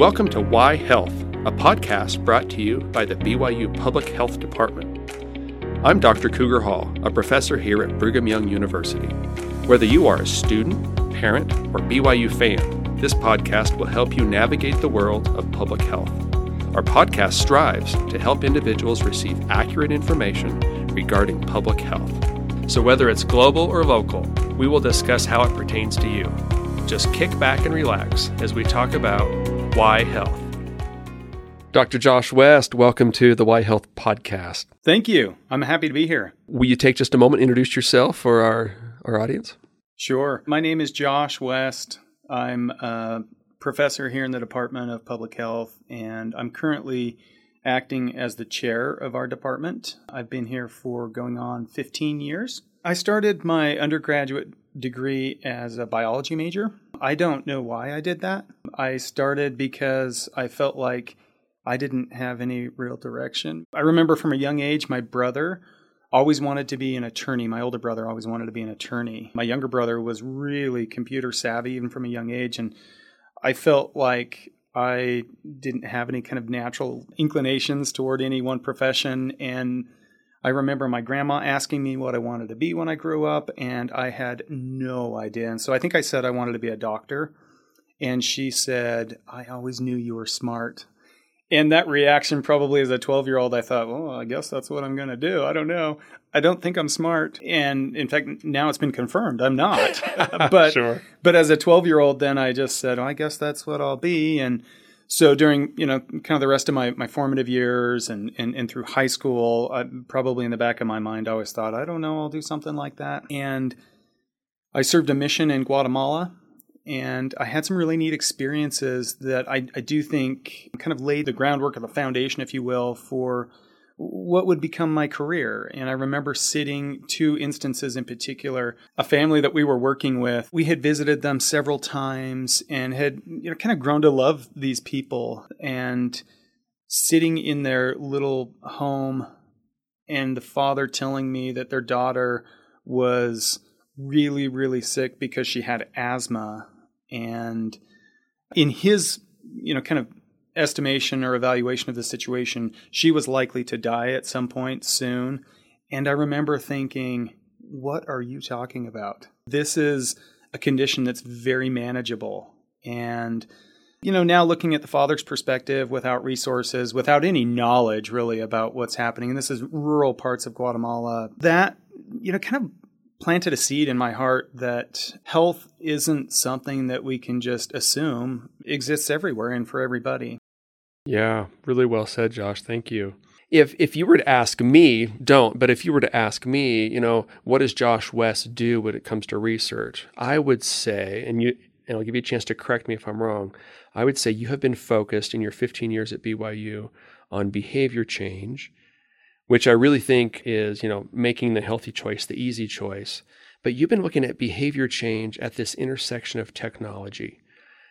Welcome to Why Health, a podcast brought to you by the BYU Public Health Department. I'm Dr. Cougar Hall, a professor here at Brigham Young University. Whether you are a student, parent, or BYU fan, this podcast will help you navigate the world of public health. Our podcast strives to help individuals receive accurate information regarding public health. So, whether it's global or local, we will discuss how it pertains to you. Just kick back and relax as we talk about why Health. Dr. Josh West, welcome to the Why Health podcast. Thank you. I'm happy to be here. Will you take just a moment to introduce yourself for our, our audience? Sure. My name is Josh West. I'm a professor here in the Department of Public Health, and I'm currently acting as the chair of our department. I've been here for going on 15 years. I started my undergraduate degree as a biology major. I don't know why I did that. I started because I felt like I didn't have any real direction. I remember from a young age, my brother always wanted to be an attorney. My older brother always wanted to be an attorney. My younger brother was really computer savvy, even from a young age. And I felt like I didn't have any kind of natural inclinations toward any one profession. And I remember my grandma asking me what I wanted to be when I grew up, and I had no idea. And so I think I said I wanted to be a doctor. And she said, I always knew you were smart. And that reaction, probably as a 12 year old, I thought, well, I guess that's what I'm going to do. I don't know. I don't think I'm smart. And in fact, now it's been confirmed I'm not. but, sure. but as a 12 year old, then I just said, oh, I guess that's what I'll be. And so during you know kind of the rest of my, my formative years and, and, and through high school I, probably in the back of my mind i always thought i don't know i'll do something like that. And i served a mission in guatemala and i had some really neat experiences that i, I do think kind of laid the groundwork of the foundation if you will for what would become my career. And I remember sitting two instances in particular, a family that we were working with. We had visited them several times and had, you know, kind of grown to love these people and sitting in their little home and the father telling me that their daughter was really, really sick because she had asthma. And in his, you know, kind of estimation or evaluation of the situation, she was likely to die at some point soon. And I remember thinking, what are you talking about? This is a condition that's very manageable. And, you know, now looking at the father's perspective without resources, without any knowledge really about what's happening, and this is rural parts of Guatemala, that, you know, kind of planted a seed in my heart that health isn't something that we can just assume exists everywhere and for everybody. Yeah, really well said, Josh. Thank you. If if you were to ask me, don't, but if you were to ask me, you know, what does Josh West do when it comes to research? I would say, and you and I'll give you a chance to correct me if I'm wrong. I would say you have been focused in your 15 years at BYU on behavior change, which I really think is, you know, making the healthy choice the easy choice. But you've been looking at behavior change at this intersection of technology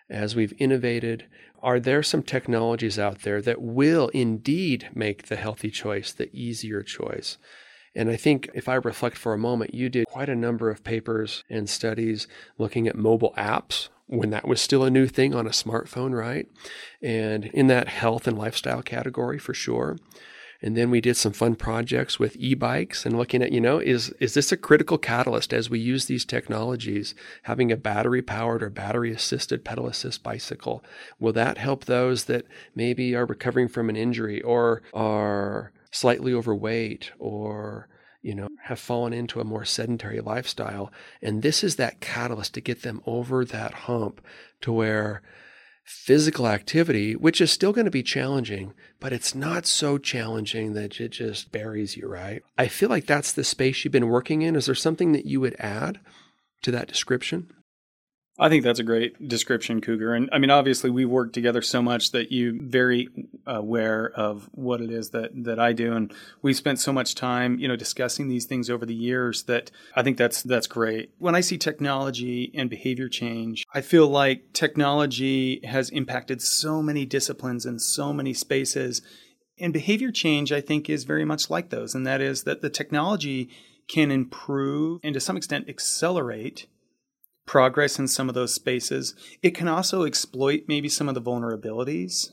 as we've innovated, are there some technologies out there that will indeed make the healthy choice the easier choice? And I think if I reflect for a moment, you did quite a number of papers and studies looking at mobile apps when that was still a new thing on a smartphone, right? And in that health and lifestyle category for sure. And then we did some fun projects with e-bikes and looking at, you know, is is this a critical catalyst as we use these technologies? Having a battery powered or battery assisted pedal assist bicycle, will that help those that maybe are recovering from an injury or are slightly overweight or you know, have fallen into a more sedentary lifestyle. And this is that catalyst to get them over that hump to where physical activity, which is still going to be challenging, but it's not so challenging that it just buries you, right? I feel like that's the space you've been working in. Is there something that you would add to that description? I think that's a great description, Cougar. And I mean, obviously, we work together so much that you very uh, aware of what it is that that I do, and we spent so much time, you know, discussing these things over the years that I think that's that's great. When I see technology and behavior change, I feel like technology has impacted so many disciplines and so many spaces, and behavior change, I think, is very much like those, and that is that the technology can improve and to some extent accelerate progress in some of those spaces. It can also exploit maybe some of the vulnerabilities.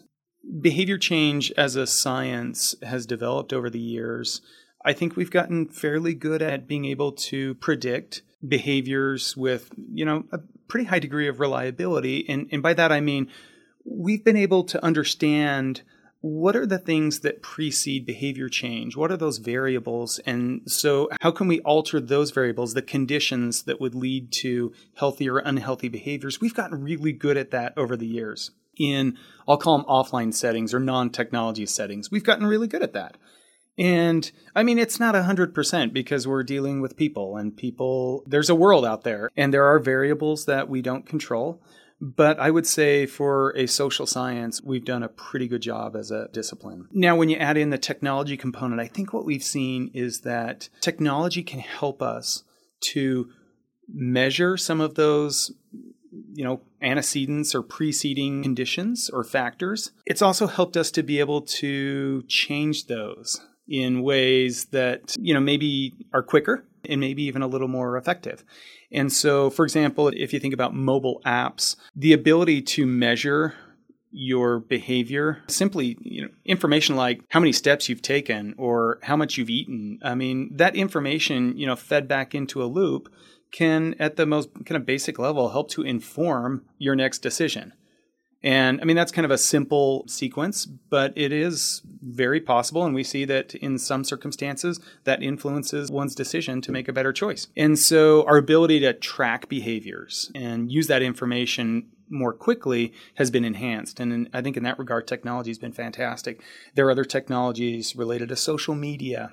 Behavior change as a science has developed over the years. I think we've gotten fairly good at being able to predict behaviors with, you know, a pretty high degree of reliability. And, and by that I mean we've been able to understand what are the things that precede behavior change? What are those variables? And so, how can we alter those variables, the conditions that would lead to healthy or unhealthy behaviors? We've gotten really good at that over the years. In, I'll call them offline settings or non technology settings, we've gotten really good at that. And I mean, it's not 100% because we're dealing with people and people, there's a world out there and there are variables that we don't control. But I would say for a social science, we've done a pretty good job as a discipline. Now, when you add in the technology component, I think what we've seen is that technology can help us to measure some of those you know antecedents or preceding conditions or factors it's also helped us to be able to change those in ways that you know maybe are quicker and maybe even a little more effective. And so, for example, if you think about mobile apps, the ability to measure your behavior simply you know information like how many steps you've taken or how much you've eaten i mean that information you know fed back into a loop can at the most kind of basic level help to inform your next decision and I mean, that's kind of a simple sequence, but it is very possible. And we see that in some circumstances that influences one's decision to make a better choice. And so our ability to track behaviors and use that information more quickly has been enhanced. And in, I think in that regard, technology has been fantastic. There are other technologies related to social media.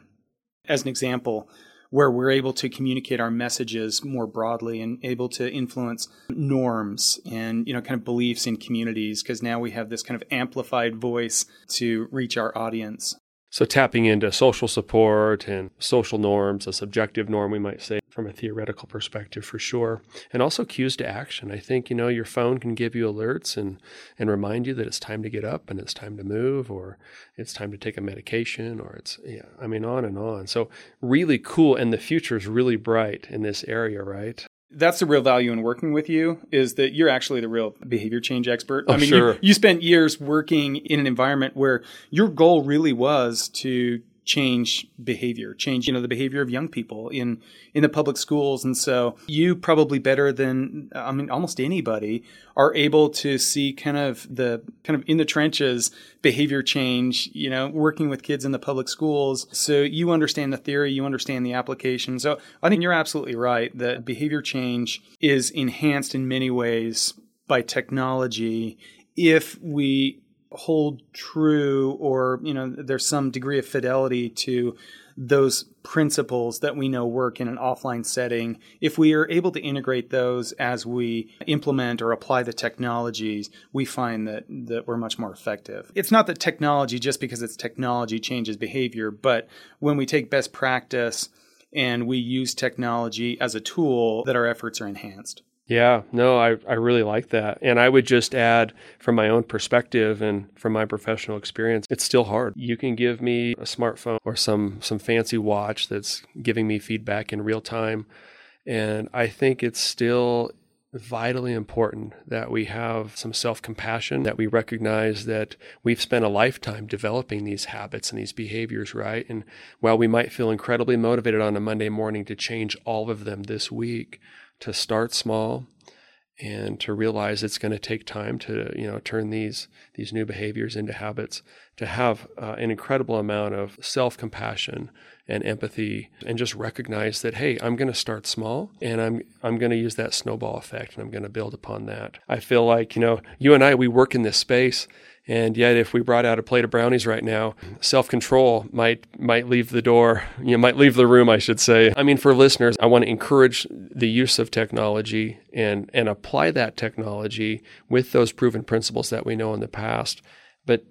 As an example, where we're able to communicate our messages more broadly and able to influence norms and you know kind of beliefs in communities because now we have this kind of amplified voice to reach our audience so tapping into social support and social norms, a subjective norm, we might say, from a theoretical perspective for sure. And also cues to action. I think, you know, your phone can give you alerts and, and remind you that it's time to get up and it's time to move or it's time to take a medication or it's, yeah, I mean, on and on. So really cool. And the future is really bright in this area, right? That's the real value in working with you is that you're actually the real behavior change expert. Oh, I mean, sure. you, you spent years working in an environment where your goal really was to change behavior, change, you know, the behavior of young people in in the public schools. And so you probably better than I mean almost anybody are able to see kind of the kind of in the trenches behavior change, you know, working with kids in the public schools. So you understand the theory, you understand the application. So I think you're absolutely right that behavior change is enhanced in many ways by technology if we hold true or you know there's some degree of fidelity to those principles that we know work in an offline setting. If we are able to integrate those as we implement or apply the technologies we find that that we're much more effective. It's not that technology just because it's technology changes behavior but when we take best practice and we use technology as a tool that our efforts are enhanced yeah, no, I, I really like that. And I would just add from my own perspective and from my professional experience, it's still hard. You can give me a smartphone or some some fancy watch that's giving me feedback in real time. And I think it's still vitally important that we have some self compassion, that we recognize that we've spent a lifetime developing these habits and these behaviors, right? And while we might feel incredibly motivated on a Monday morning to change all of them this week, to start small and to realize it's going to take time to you know turn these these new behaviors into habits to have uh, an incredible amount of self-compassion and empathy and just recognize that hey I'm going to start small and I'm I'm going to use that snowball effect and I'm going to build upon that. I feel like you know you and I we work in this space and yet, if we brought out a plate of brownies right now, self-control might might leave the door. You know, might leave the room, I should say. I mean, for listeners, I want to encourage the use of technology and and apply that technology with those proven principles that we know in the past. But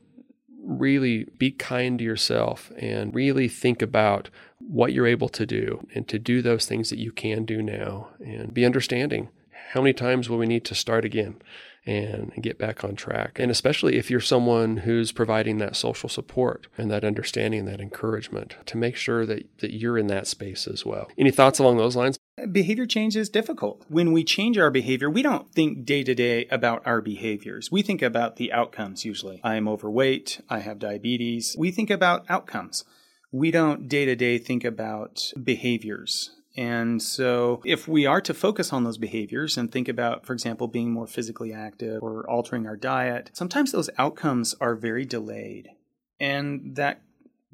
really be kind to yourself and really think about what you're able to do and to do those things that you can do now and be understanding. How many times will we need to start again? And get back on track. And especially if you're someone who's providing that social support and that understanding, that encouragement to make sure that, that you're in that space as well. Any thoughts along those lines? Behavior change is difficult. When we change our behavior, we don't think day to day about our behaviors. We think about the outcomes usually. I am overweight. I have diabetes. We think about outcomes. We don't day to day think about behaviors. And so, if we are to focus on those behaviors and think about, for example, being more physically active or altering our diet, sometimes those outcomes are very delayed. And that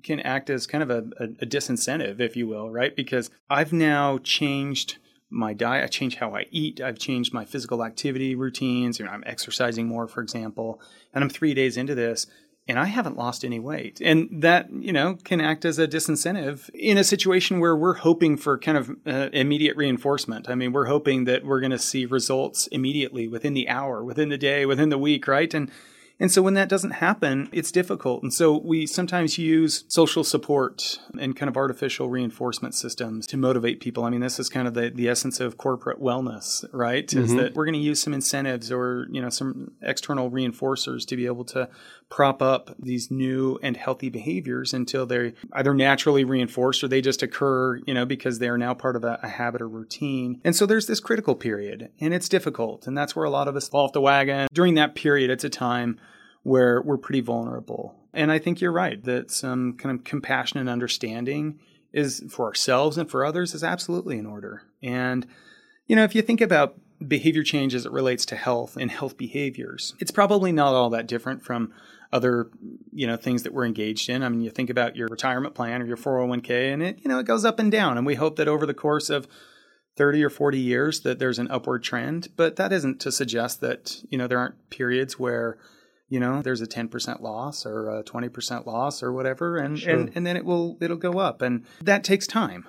can act as kind of a, a, a disincentive, if you will, right? Because I've now changed my diet, I changed how I eat, I've changed my physical activity routines, you know, I'm exercising more, for example, and I'm three days into this and I haven't lost any weight. And that, you know, can act as a disincentive in a situation where we're hoping for kind of uh, immediate reinforcement. I mean, we're hoping that we're going to see results immediately within the hour, within the day, within the week, right? And and so when that doesn't happen, it's difficult. And so we sometimes use social support and kind of artificial reinforcement systems to motivate people. I mean, this is kind of the, the essence of corporate wellness, right? Mm-hmm. Is that we're going to use some incentives or, you know, some external reinforcers to be able to prop up these new and healthy behaviors until they're either naturally reinforced or they just occur, you know, because they are now part of a, a habit or routine. And so there's this critical period and it's difficult. And that's where a lot of us fall off the wagon. During that period, it's a time where we're pretty vulnerable. And I think you're right that some kind of compassion and understanding is for ourselves and for others is absolutely in order. And, you know, if you think about behavior change as it relates to health and health behaviors, it's probably not all that different from other you know things that we're engaged in. I mean, you think about your retirement plan or your 401k and it you know it goes up and down. And we hope that over the course of 30 or 40 years that there's an upward trend, but that isn't to suggest that you know there aren't periods where you know there's a 10% loss or a 20% loss or whatever. And, sure. and and then it will it'll go up. And that takes time.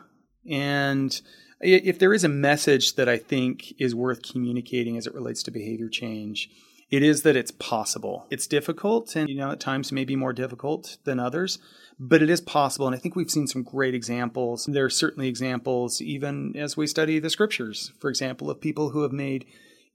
And if there is a message that i think is worth communicating as it relates to behavior change it is that it's possible. It's difficult and you know at times may be more difficult than others but it is possible and i think we've seen some great examples. There are certainly examples even as we study the scriptures for example of people who have made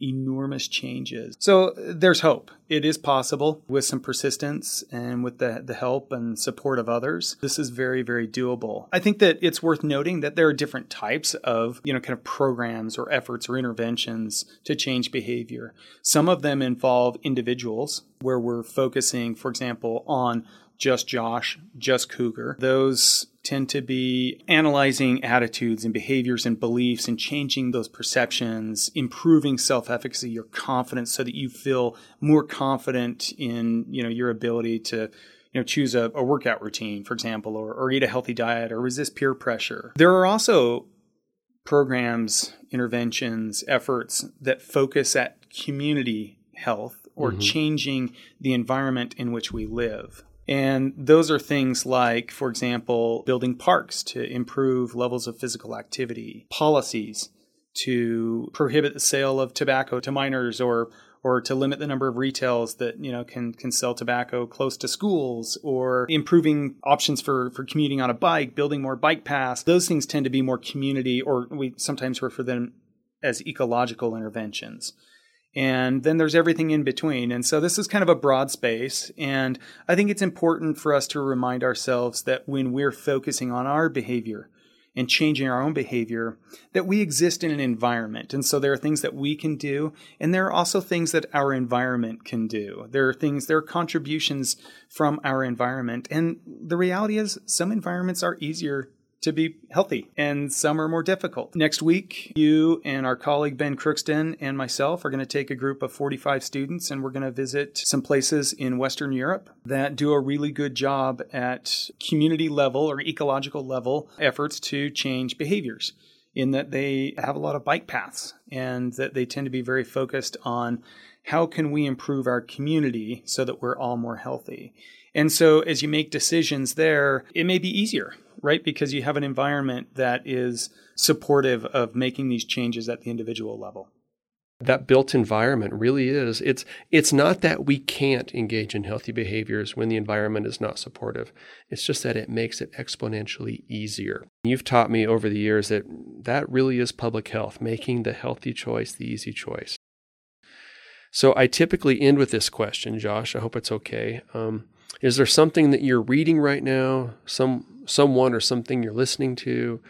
enormous changes. So there's hope. It is possible with some persistence and with the, the help and support of others. This is very, very doable. I think that it's worth noting that there are different types of, you know, kind of programs or efforts or interventions to change behavior. Some of them involve individuals where we're focusing, for example, on just Josh, just Cougar. Those tend to be analyzing attitudes and behaviors and beliefs and changing those perceptions, improving self-efficacy, your confidence so that you feel more confident in, you know, your ability to you know, choose a, a workout routine, for example, or, or eat a healthy diet or resist peer pressure. There are also programs, interventions, efforts that focus at community health or mm-hmm. changing the environment in which we live. And those are things like, for example, building parks to improve levels of physical activity, policies to prohibit the sale of tobacco to minors or or to limit the number of retails that you know can can sell tobacco close to schools or improving options for for commuting on a bike building more bike paths. Those things tend to be more community or we sometimes refer them as ecological interventions and then there's everything in between. And so this is kind of a broad space. And I think it's important for us to remind ourselves that when we're focusing on our behavior and changing our own behavior, that we exist in an environment. And so there are things that we can do, and there are also things that our environment can do. There are things, there are contributions from our environment. And the reality is, some environments are easier to be healthy, and some are more difficult. Next week, you and our colleague Ben Crookston and myself are going to take a group of 45 students and we're going to visit some places in Western Europe that do a really good job at community level or ecological level efforts to change behaviors in that they have a lot of bike paths and that they tend to be very focused on how can we improve our community so that we're all more healthy. And so as you make decisions there, it may be easier right? Because you have an environment that is supportive of making these changes at the individual level. That built environment really is. It's it's not that we can't engage in healthy behaviors when the environment is not supportive. It's just that it makes it exponentially easier. You've taught me over the years that that really is public health, making the healthy choice the easy choice. So I typically end with this question, Josh. I hope it's okay. Um, Is there something that you're reading right now, some someone or something you're listening to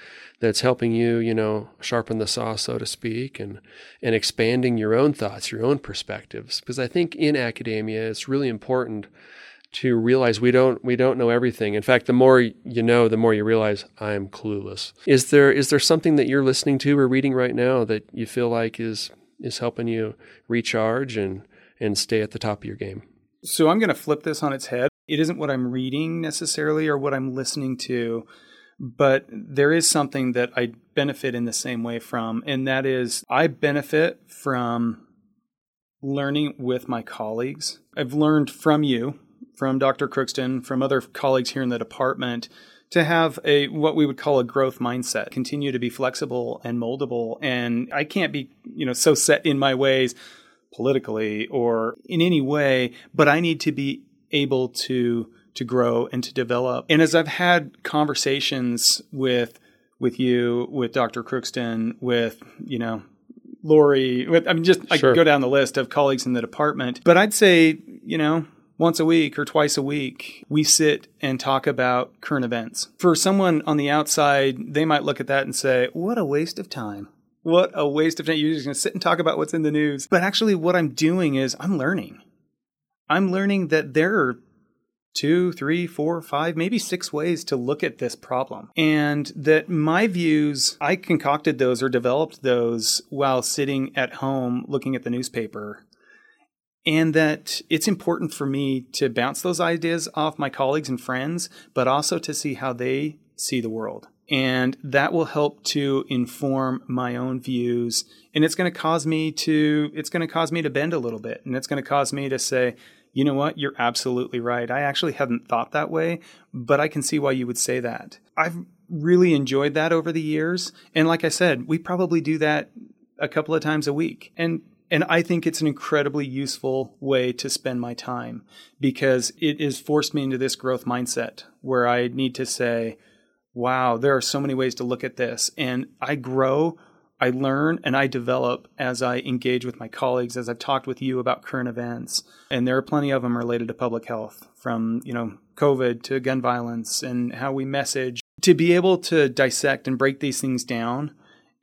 that's helping you, you know, sharpen the saw, so to speak, and and expanding your own thoughts, your own perspectives? Because I think in academia, it's really important to realize we don't we don't know everything. In fact, the more you know, the more you realize I'm clueless. Is there is there something that you're listening to or reading right now that you feel like is is helping you recharge and and stay at the top of your game? So I'm going to flip this on its head. It isn't what I'm reading necessarily or what I'm listening to, but there is something that I benefit in the same way from, and that is I benefit from learning with my colleagues. I've learned from you from Dr. Crookston, from other colleagues here in the department, to have a what we would call a growth mindset, continue to be flexible and moldable. And I can't be, you know, so set in my ways politically or in any way, but I need to be able to to grow and to develop. And as I've had conversations with with you, with Dr. Crookston, with, you know, Lori, with, I mean, just I sure. go down the list of colleagues in the department. But I'd say, you know, once a week or twice a week, we sit and talk about current events. For someone on the outside, they might look at that and say, What a waste of time. What a waste of time. You're just going to sit and talk about what's in the news. But actually, what I'm doing is I'm learning. I'm learning that there are two, three, four, five, maybe six ways to look at this problem. And that my views, I concocted those or developed those while sitting at home looking at the newspaper and that it's important for me to bounce those ideas off my colleagues and friends, but also to see how they see the world. And that will help to inform my own views. And it's going to cause me to, it's going to cause me to bend a little bit. And it's going to cause me to say, you know what? You're absolutely right. I actually hadn't thought that way, but I can see why you would say that. I've really enjoyed that over the years. And like I said, we probably do that a couple of times a week. And and I think it's an incredibly useful way to spend my time because it has forced me into this growth mindset where I need to say, wow, there are so many ways to look at this. And I grow, I learn, and I develop as I engage with my colleagues, as I've talked with you about current events. And there are plenty of them related to public health, from, you know, COVID to gun violence and how we message. To be able to dissect and break these things down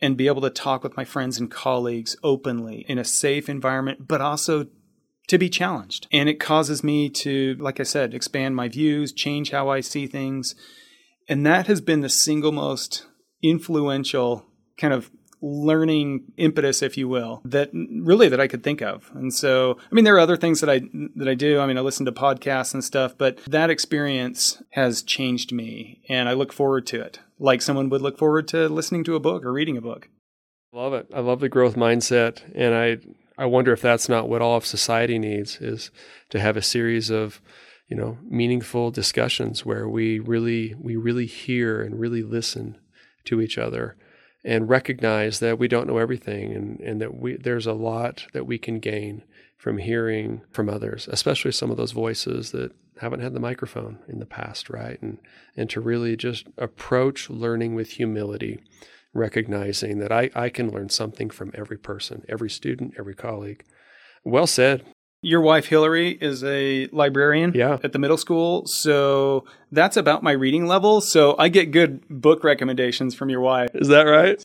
and be able to talk with my friends and colleagues openly in a safe environment, but also to be challenged. And it causes me to, like I said, expand my views, change how I see things. And that has been the single most influential kind of learning impetus if you will that really that I could think of. And so I mean there are other things that I that I do. I mean I listen to podcasts and stuff but that experience has changed me and I look forward to it like someone would look forward to listening to a book or reading a book. Love it. I love the growth mindset and I I wonder if that's not what all of society needs is to have a series of you know meaningful discussions where we really we really hear and really listen to each other and recognize that we don't know everything and, and that we there's a lot that we can gain from hearing from others, especially some of those voices that haven't had the microphone in the past, right? And and to really just approach learning with humility, recognizing that I, I can learn something from every person, every student, every colleague. Well said. Your wife Hillary is a librarian yeah. at the middle school, so that's about my reading level. So I get good book recommendations from your wife. Is that right?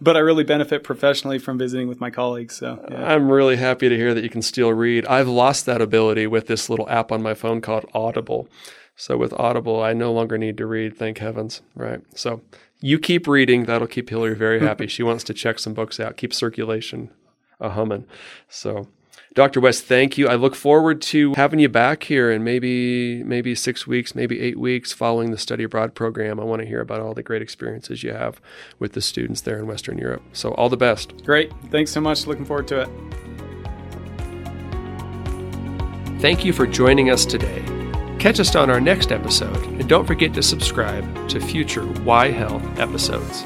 But I really benefit professionally from visiting with my colleagues. So yeah. I'm really happy to hear that you can still read. I've lost that ability with this little app on my phone called Audible. So with Audible, I no longer need to read, thank heavens, right? So you keep reading, that'll keep Hillary very happy. she wants to check some books out, keep circulation a humming. So Dr. West, thank you. I look forward to having you back here in maybe maybe six weeks, maybe eight weeks following the study abroad program. I want to hear about all the great experiences you have with the students there in Western Europe. So all the best. Great. Thanks so much. Looking forward to it. Thank you for joining us today. Catch us on our next episode, and don't forget to subscribe to future Why Health episodes.